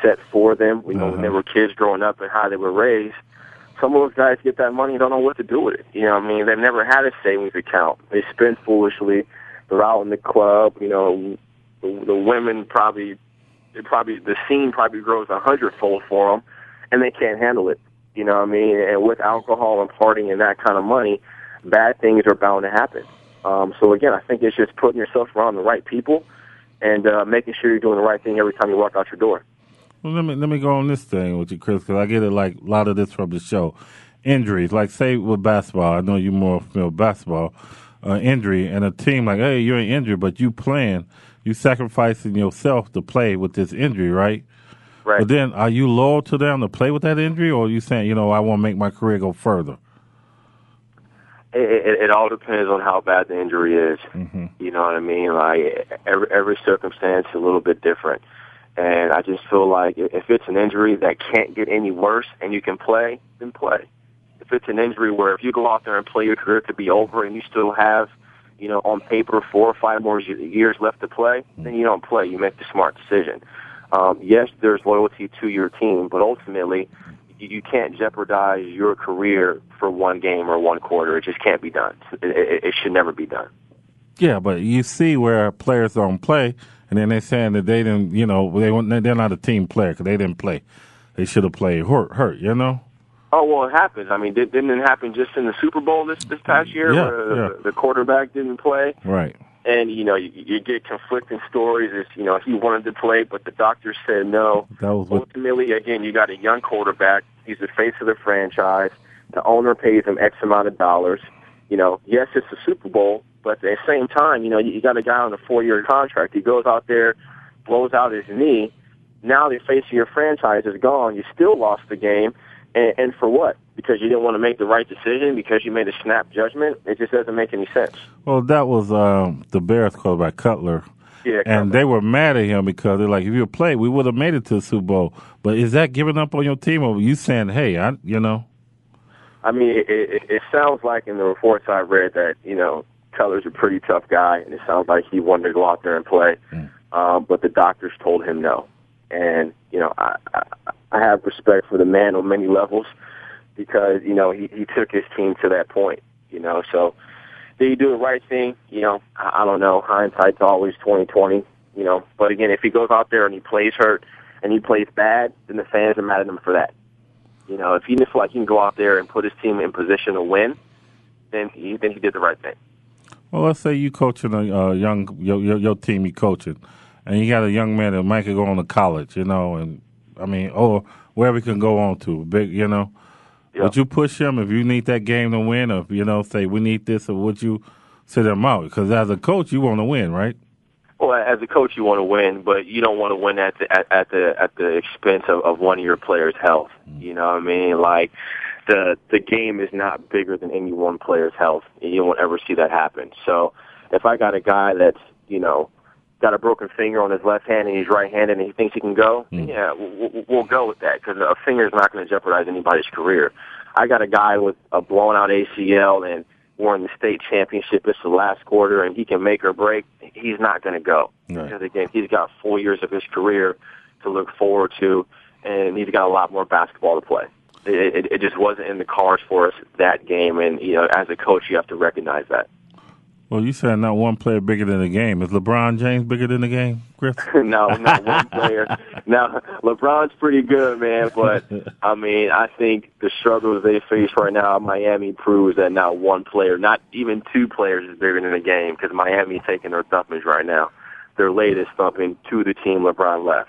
set for them, you know, when they uh-huh. were kids growing up and how they were raised, some of those guys get that money and don't know what to do with it. You know what I mean? They've never had a savings account. They spend foolishly. They're out in the club. You know, the, the women probably, it probably the scene probably grows a hundredfold for them, and they can't handle it. You know what I mean? And with alcohol and partying and that kind of money, bad things are bound to happen. Um, so again, I think it's just putting yourself around the right people and uh, making sure you're doing the right thing every time you walk out your door. Well, let me let me go on this thing with you, Chris, because I get it like a lot of this from the show. Injuries, like say with basketball, I know you're more familiar with basketball. Uh, injury and a team like, hey, you're an injury, but you playing. you sacrificing yourself to play with this injury, right? Right. But then, are you loyal to them to play with that injury, or are you saying, you know, I want to make my career go further? It, it, it all depends on how bad the injury is. Mm-hmm. You know what I mean? Like every every circumstance is a little bit different, and I just feel like if it's an injury that can't get any worse and you can play, then play. If it's an injury where if you go out there and play, your career could be over, and you still have, you know, on paper four or five more years left to play, then you don't play. You make the smart decision. Um, yes, there's loyalty to your team, but ultimately, you can't jeopardize your career for one game or one quarter. It just can't be done. It, it, it should never be done. Yeah, but you see where players don't play, and then they're saying that they didn't, you know, they they're not a team player because they didn't play. They should have played hurt, hurt, you know. Oh well, it happens. I mean, didn't it happen just in the Super Bowl this this past year Yeah, where yeah. the, the quarterback didn't play? Right. And you know, you, you get conflicting stories. As you know, he wanted to play, but the doctor said no. That was what, Ultimately, again, you got a young quarterback. He's the face of the franchise. The owner pays him X amount of dollars. You know, yes, it's a Super Bowl, but at the same time, you know, you, you got a guy on a four-year contract. He goes out there, blows out his knee. Now the face of your franchise is gone. You still lost the game, and, and for what? Because you didn't want to make the right decision. Because you made a snap judgment. It just doesn't make any sense. well, that was um, the Bears quarterback Cutler. Yeah, and they were mad at him because they're like, if you played, we would have made it to the Super Bowl. But is that giving up on your team, or you saying, hey, I, you know? I mean, it, it, it sounds like in the reports I read that you know Cutler's a pretty tough guy, and it sounds like he wanted to go out there and play, um, but the doctors told him no. And you know, I, I have respect for the man on many levels because you know he he took his team to that point. You know, so did he do the right thing? You know, I, I don't know. Hindsight's always twenty twenty. You know, but again, if he goes out there and he plays hurt and he plays bad, then the fans are mad at him for that. You know, if he just like he can go out there and put his team in position to win, then he then he did the right thing. Well, let's say you coaching a uh, young your, your your team you coaching, and you got a young man that might could go on to college, you know, and I mean, or wherever he can go on to, big, you know. Would you push him if you need that game to win, or you know, say we need this, or would you sit him out? Because as a coach, you want to win, right? Well, as a coach, you want to win, but you don't want to win at the at, at the at the expense of, of one of your players' health. Mm. You know what I mean? Like the the game is not bigger than any one player's health. And you won't ever see that happen. So if I got a guy that's you know got a broken finger on his left hand and he's right-handed and he thinks he can go, hmm. yeah, we'll, we'll go with that because a finger is not going to jeopardize anybody's career. I got a guy with a blown out ACL and we're in the state championship. It's the last quarter and he can make or break. He's not going to go Right. because again, he's got four years of his career to look forward to, and he's got a lot more basketball to play. It, it, it just wasn't in the cards for us that game, and you know, as a coach, you have to recognize that. Well, you said not one player bigger than the game. Is LeBron James bigger than the game, Chris? no, not one player. Now, LeBron's pretty good, man, but I mean, I think the struggles they face right now in Miami proves that not one player, not even two players, is bigger than the game because Miami's taking their thumpings right now. Their latest thumping to the team LeBron left.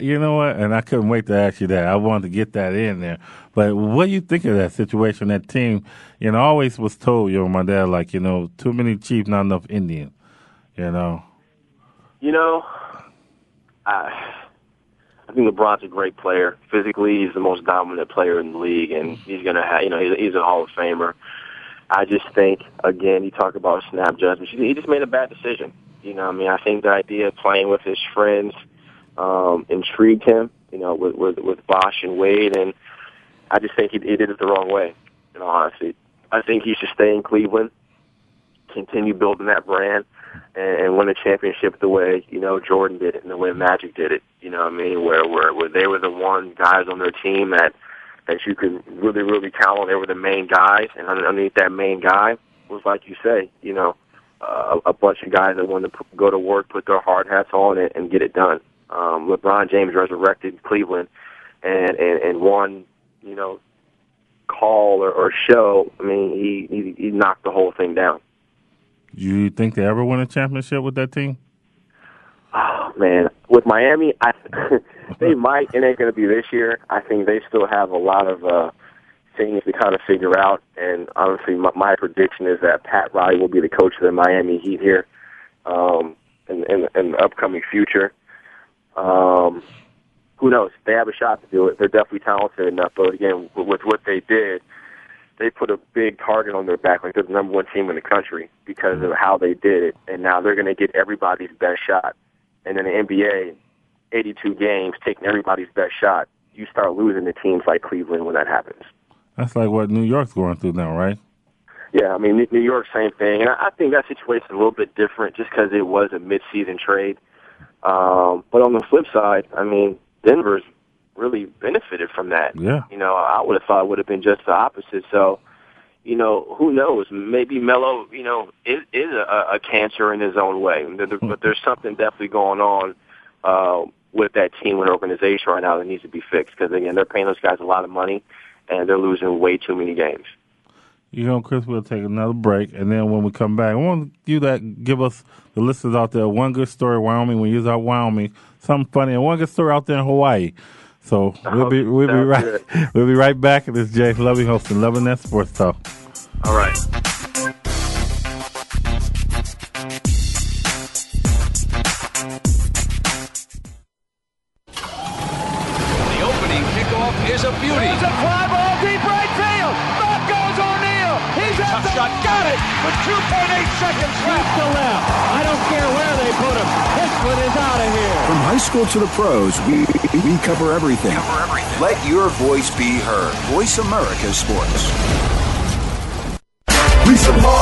You know what? And I couldn't wait to ask you that. I wanted to get that in there. But what do you think of that situation? That team, you know, I always was told, you know, my dad, like, you know, too many Chiefs, not enough Indian. You know, You know, I, I think LeBron's a great player. Physically, he's the most dominant player in the league, and he's gonna have, you know, he's, he's a Hall of Famer. I just think, again, you talk about snap judgment. He just made a bad decision. You know, I mean, I think the idea of playing with his friends um, intrigued him. You know, with with with Bosh and Wade, and I just think he, he did it the wrong way. In all honesty, I think he should stay in Cleveland, continue building that brand, and, and win a championship the way you know Jordan did it and the way Magic did it. You know what I mean? Where where where they were the one guys on their team that that you could really really count on. They were the main guys, and underneath that main guy was like you say, you know, uh, a bunch of guys that wanted to p- go to work, put their hard hats on, and, and get it done. Um, LeBron James resurrected Cleveland, and and and one, you know, call or, or show. I mean, he, he he knocked the whole thing down. you think they ever win a championship with that team? Oh man, with Miami, I they might. It ain't going to be this year. I think they still have a lot of uh, things to kind of figure out. And honestly, my, my prediction is that Pat Riley will be the coach of the Miami Heat here. Um, in, in, in the upcoming future. Um, who knows? They have a shot to do it. They're definitely talented enough. But again, with, what they did, they put a big target on their back, like they're the number one team in the country because of how they did it. And now they're going to get everybody's best shot. And in the NBA, 82 games, taking everybody's best shot, you start losing to teams like Cleveland when that happens. That's like what New York's going through now, right? Yeah, I mean New- York, same thing, and I I think that situation's a little bit different just because it was a mid-season trade. Um, but on the flip side, I mean Denver's really benefited from that. Yeah. You know, I would have thought it would have been just the opposite. So, you know, who knows? Maybe Melo, you know, is, is a, a cancer in his own way. But there's something definitely going on uh, with that team and organization right now that needs to be fixed. Because again, they're paying those guys a lot of money, and they're losing way too many games. You know, Chris, we'll take another break, and then when we come back, I want you that give us the listeners out there one good story, Wyoming. When you was out Wyoming, something funny, and one good story out there in Hawaii. So we'll be oh, we'll be right good. we'll be right back. This is James Loving hosting Loving That Sports Talk. All right. To the pros, we, we cover everything. Let your voice be heard. Voice America Sports. We some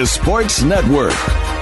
Sports Network.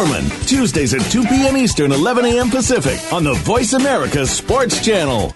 Tuesdays at 2 p.m. Eastern, 11 a.m. Pacific on the Voice America Sports Channel.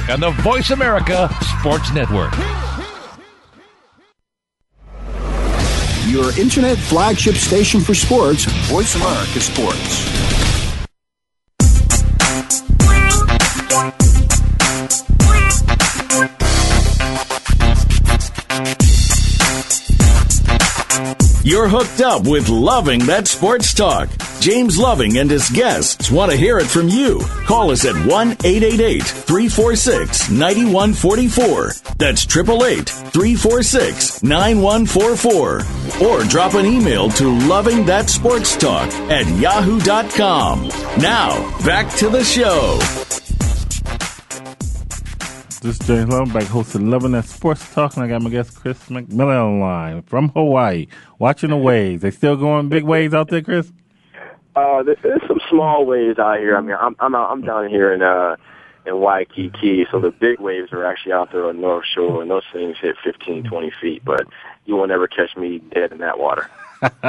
on the Voice America Sports Network. Your internet flagship station for sports, Voice America Sports. You're hooked up with Loving That Sports Talk. James Loving and his guests want to hear it from you. Call us at 1 888 346 9144. That's 888 346 9144. Or drop an email to Loving That Sports Talk at yahoo.com. Now, back to the show. This is James Loving back hosting Loving That Sports Talk, and I got my guest Chris McMillan on the line from Hawaii, watching the waves. They still going big waves out there, Chris? Uh, there- there's some small waves out here. I mean, I'm I'm I'm down here in uh in Waikiki, so the big waves are actually out there on the North Shore, and those things hit 15, 20 feet. But you will never catch me dead in that water.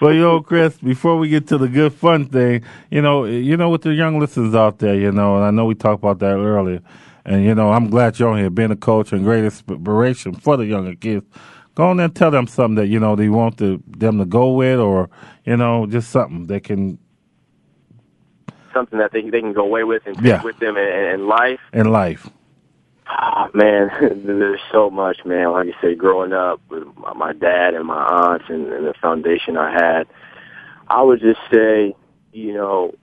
well, you know, Chris, before we get to the good fun thing, you know, you know, with the young listeners out there, you know, and I know we talked about that earlier, and you know, I'm glad you're here, being a coach and great inspiration for the younger kids. Go on there and tell them something that you know they want to, them to go with, or you know, just something they can Something that they they can go away with and take Yeah. with them in, in life. in life. Ah, man, there's so much, man. Like I say, growing up with my- my dad and my aunts and, and the foundation I had, I would just say, you know,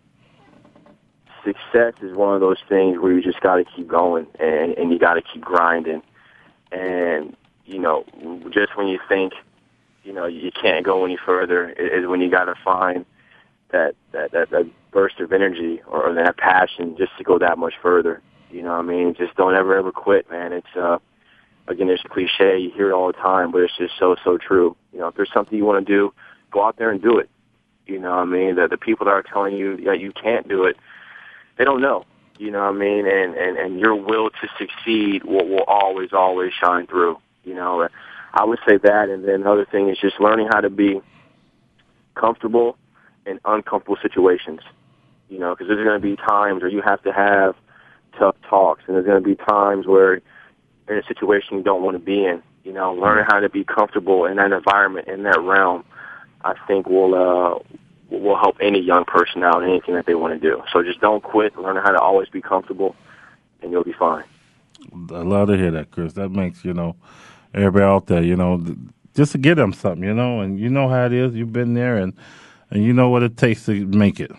success is one of those things where you just got to keep going and, and you got to keep grinding. And, you know, just when you think, you know, you can't go any further is when you got to find that, that, that, that burst of energy or that passion just to go that much further. You know what I mean? Just don't ever, ever quit, man. It's, uh, again, it's a cliche. You hear it all the time, but it's just so, so true. You know, if there's something you want to do, go out there and do it. You know what I mean? The, the people that are telling you that you can't do it, they don't know. You know what I mean? And, and, and your will to succeed will, will always, always shine through. You know, I would say that. And then the other thing is just learning how to be comfortable in uncomfortable situations. You know, because there's going to be times where you have to have tough talks, and there's going to be times where you're in a situation you don't want to be in. You know, learning how to be comfortable in that environment, in that realm, I think will uh, will help any young person out in anything that they want to do. So just don't quit. Learn how to always be comfortable, and you'll be fine. I love to hear that, Chris. That makes you know everybody out there, you know, just to get them something, you know, and you know how it is. You've been there, and and you know what it takes to make it.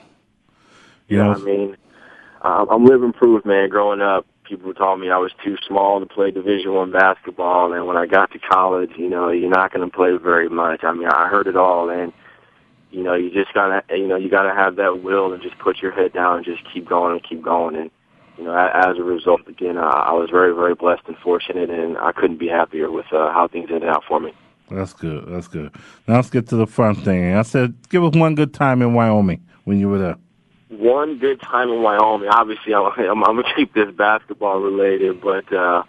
You You know I mean? Um, I'm living proof, man. Growing up, people told me I was too small to play Division One basketball, and when I got to college, you know, you're not going to play very much. I mean, I heard it all, and you know, you just gotta, you know, you gotta have that will and just put your head down and just keep going and keep going. And you know, as a result, again, I was very, very blessed and fortunate, and I couldn't be happier with uh, how things ended out for me. that's good. That's good. Now let's get to the fun thing. I said, give us one good time in Wyoming when you were there. one good time in Wyoming. Obviously, I'm, I'm, I'm gonna keep this basketball related, but uh,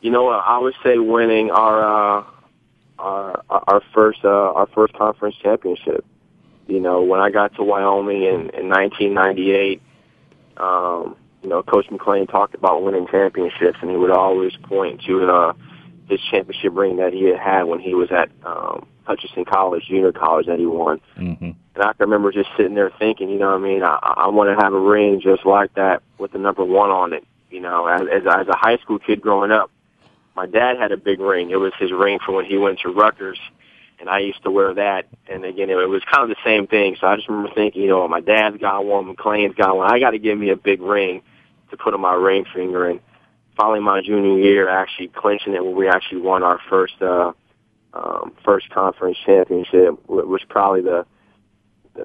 you know what? I would say winning our uh, our our first uh, our first conference championship. You know, when I got to Wyoming in, in 1998, um, you know, Coach McClain talked about winning championships, and he would always point to uh, his championship ring that he had had when he was at um, Hutchinson College, junior college that he won. Mm-hmm. And I can remember just sitting there thinking, you know what I mean? I, I want to have a ring just like that with the number one on it. You know, as, as, as a high school kid growing up, my dad had a big ring. It was his ring from when he went to Rutgers, and I used to wear that. And again, it was kind of the same thing. So I just remember thinking, you know, my dad's got one, McClain's got one. I got to give me a big ring to put on my ring finger. And finally, my junior year, actually clinching it when we actually won our first uh, um, first conference championship, was probably the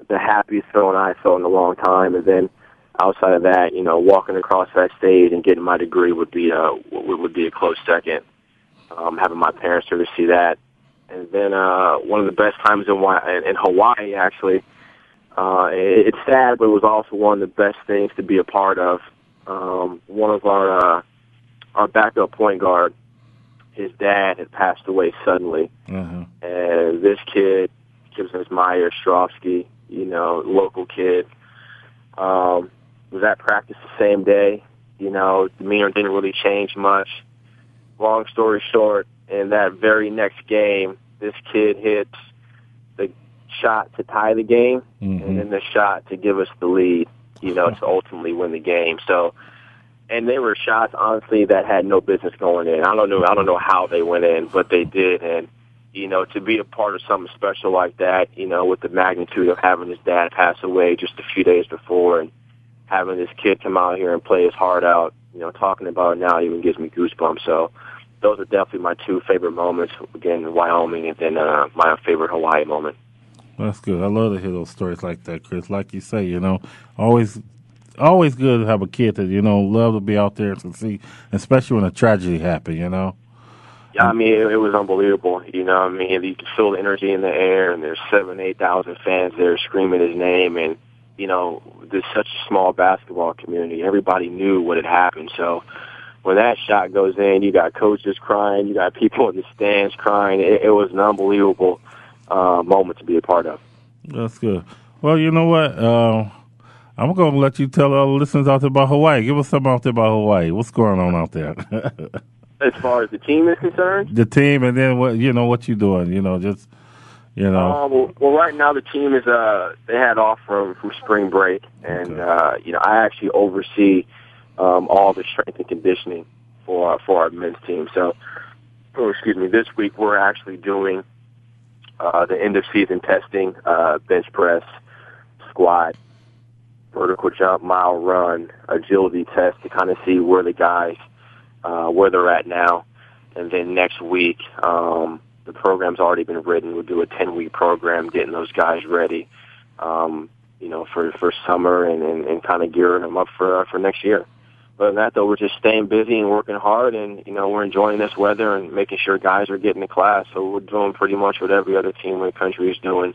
the happiest feeling I felt in a long time. And then outside of that, you know, walking across that stage and getting my degree would be a would, would be a close second. Um, having my parents there to see that, and then uh, one of the best times in, in Hawaii actually. Uh, it, it's sad, but it was also one of the best things to be a part of. Um, one of our uh, our backup point guard, his dad had passed away suddenly, Uh-huh. and this kid, Gibson's Meyer Ostrovsky, you know, local kid, um, was at practice the same day. You know, demeanor didn't really change much. Long story short, in that very next game, this kid hits the shot to tie the game, and then the shot to give us the lead. You know, to ultimately win the game. So, and they were shots honestly that had no business going in. I don't know. I don't know how they went in, but they did. And you know, to be a part of something special like that, you know, with the magnitude of having his dad pass away just a few days before, and having this kid come out here and play his heart out, you know, talking about it now even gives me goosebumps. So. Those are definitely my two favorite moments. Again, Wyoming, and then uh, my favorite Hawaii moment. That's good. I love to hear those stories like that, Chris. Like you say, you know, always, always good to have a kid that you know love to be out there to see, especially when a tragedy happened. You know. Yeah, I mean, it, it was unbelievable. You know, what I mean, you could feel the energy in the air, and there's seven, eight thousand fans there screaming his name, and you know, there's such a small basketball community. Everybody knew what had happened, so when that shot goes in, you got coaches crying, you got people in the stands crying. It, it was an unbelievable uh, moment to be a part of. That's good. Well, you know what? Uh, I'm going to let you tell our listeners out there about Hawaii. Give us something out there about Hawaii. What's going on out there? As far as the team is concerned, the team, and then what you know what you're doing. You know, just you know. Uh, well, well, right now the team is uh they had off from from spring break, and uh, you know I actually oversee um, all the strength and conditioning. for for our men's team. So, oh, excuse me, this week we're actually doing uh, the end of season testing, uh, bench press, squat, vertical jump, mile run, agility test to kind of see where the guys uh, where they're at now. And then next week, um, the program's already been written. We'll do a 10 week program getting those guys ready, um, you know, for, for summer and, and, and kind of gearing them up for, uh, for next year. But that, though, we're just staying busy and working hard, and you know we're enjoying this weather and making sure guys are getting to class. So we're doing pretty much what every other team in the country is doing,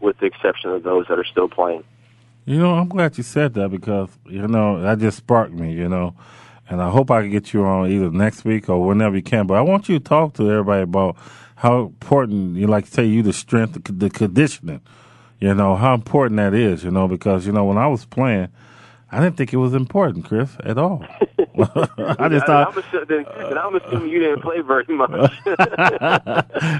with the exception of those that are still playing. You know, I'm glad you said that because you know that just sparked me. You know, and I hope I can get you on either next week or whenever you can. But I want you to talk to everybody about how important you like to say you the strength, the conditioning. You know how important that is. You know because you know when I was playing. I didn't think it was important, Chris, at all. I just thought. I'm assuming, then I'm assuming you didn't play very much.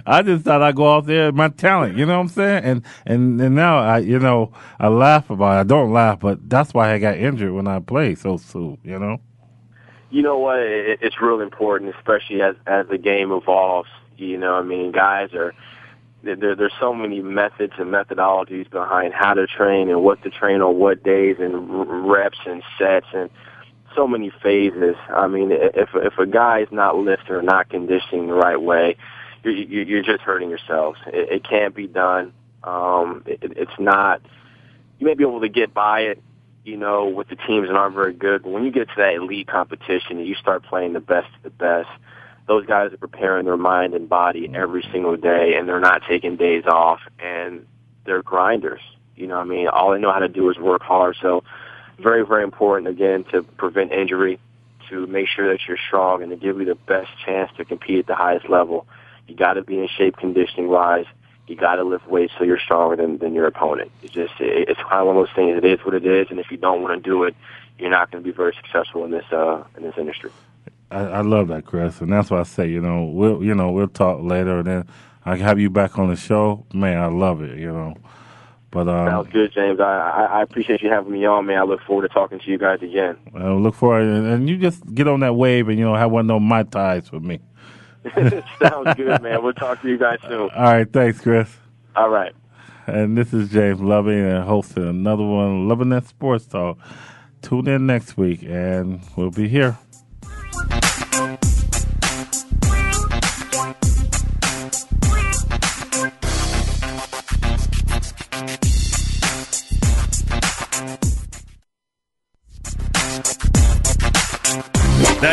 I just thought I'd go out there my talent, you know what I'm saying? And and and now I, you know, I laugh about it. I don't laugh, but that's why I got injured when I played so soon, you know. You know what? It, it's real important, especially as as the game evolves. You know, I mean, guys are there, there's so many methods and methodologies behind how to train and what to train on what days and reps and sets and so many phases. I mean, if if a guy is not lifting or not conditioning the right way, you're you're just hurting yourselves. It, it can't be done. Um, it, it's not. You may be able to get by it, you know, with the teams that aren't very good. But when you get to that elite competition and you start playing the best of the best, those guys are preparing their mind and body every single day, and they're not taking days off, and they're grinders. You know, what I mean, all they know how to do is work hard. So, very, very important again to prevent injury, to make sure that you're strong, and to give you the best chance to compete at the highest level. You got to be in shape, conditioning wise. You got to lift weights so you're stronger than, than your opponent. It's just it, it's kind of one of those things. It is what it is, and if you don't want to do it, you're not going to be very successful in this uh, in this industry. I, I love that, Chris, and that's why I say, you know, we'll you know we'll talk later, and then I can have you back on the show. Man, I love it, you know. But um, sounds good, James. I, I I appreciate you having me on, man. I look forward to talking to you guys again. I look forward, and, and you just get on that wave, and you know have one of those mai tais with me. sounds good, man. We'll talk to you guys soon. All right, thanks, Chris. All right. And this is James Loving, and hosting another one, Loving That Sports Talk. Tune in next week, and we'll be here.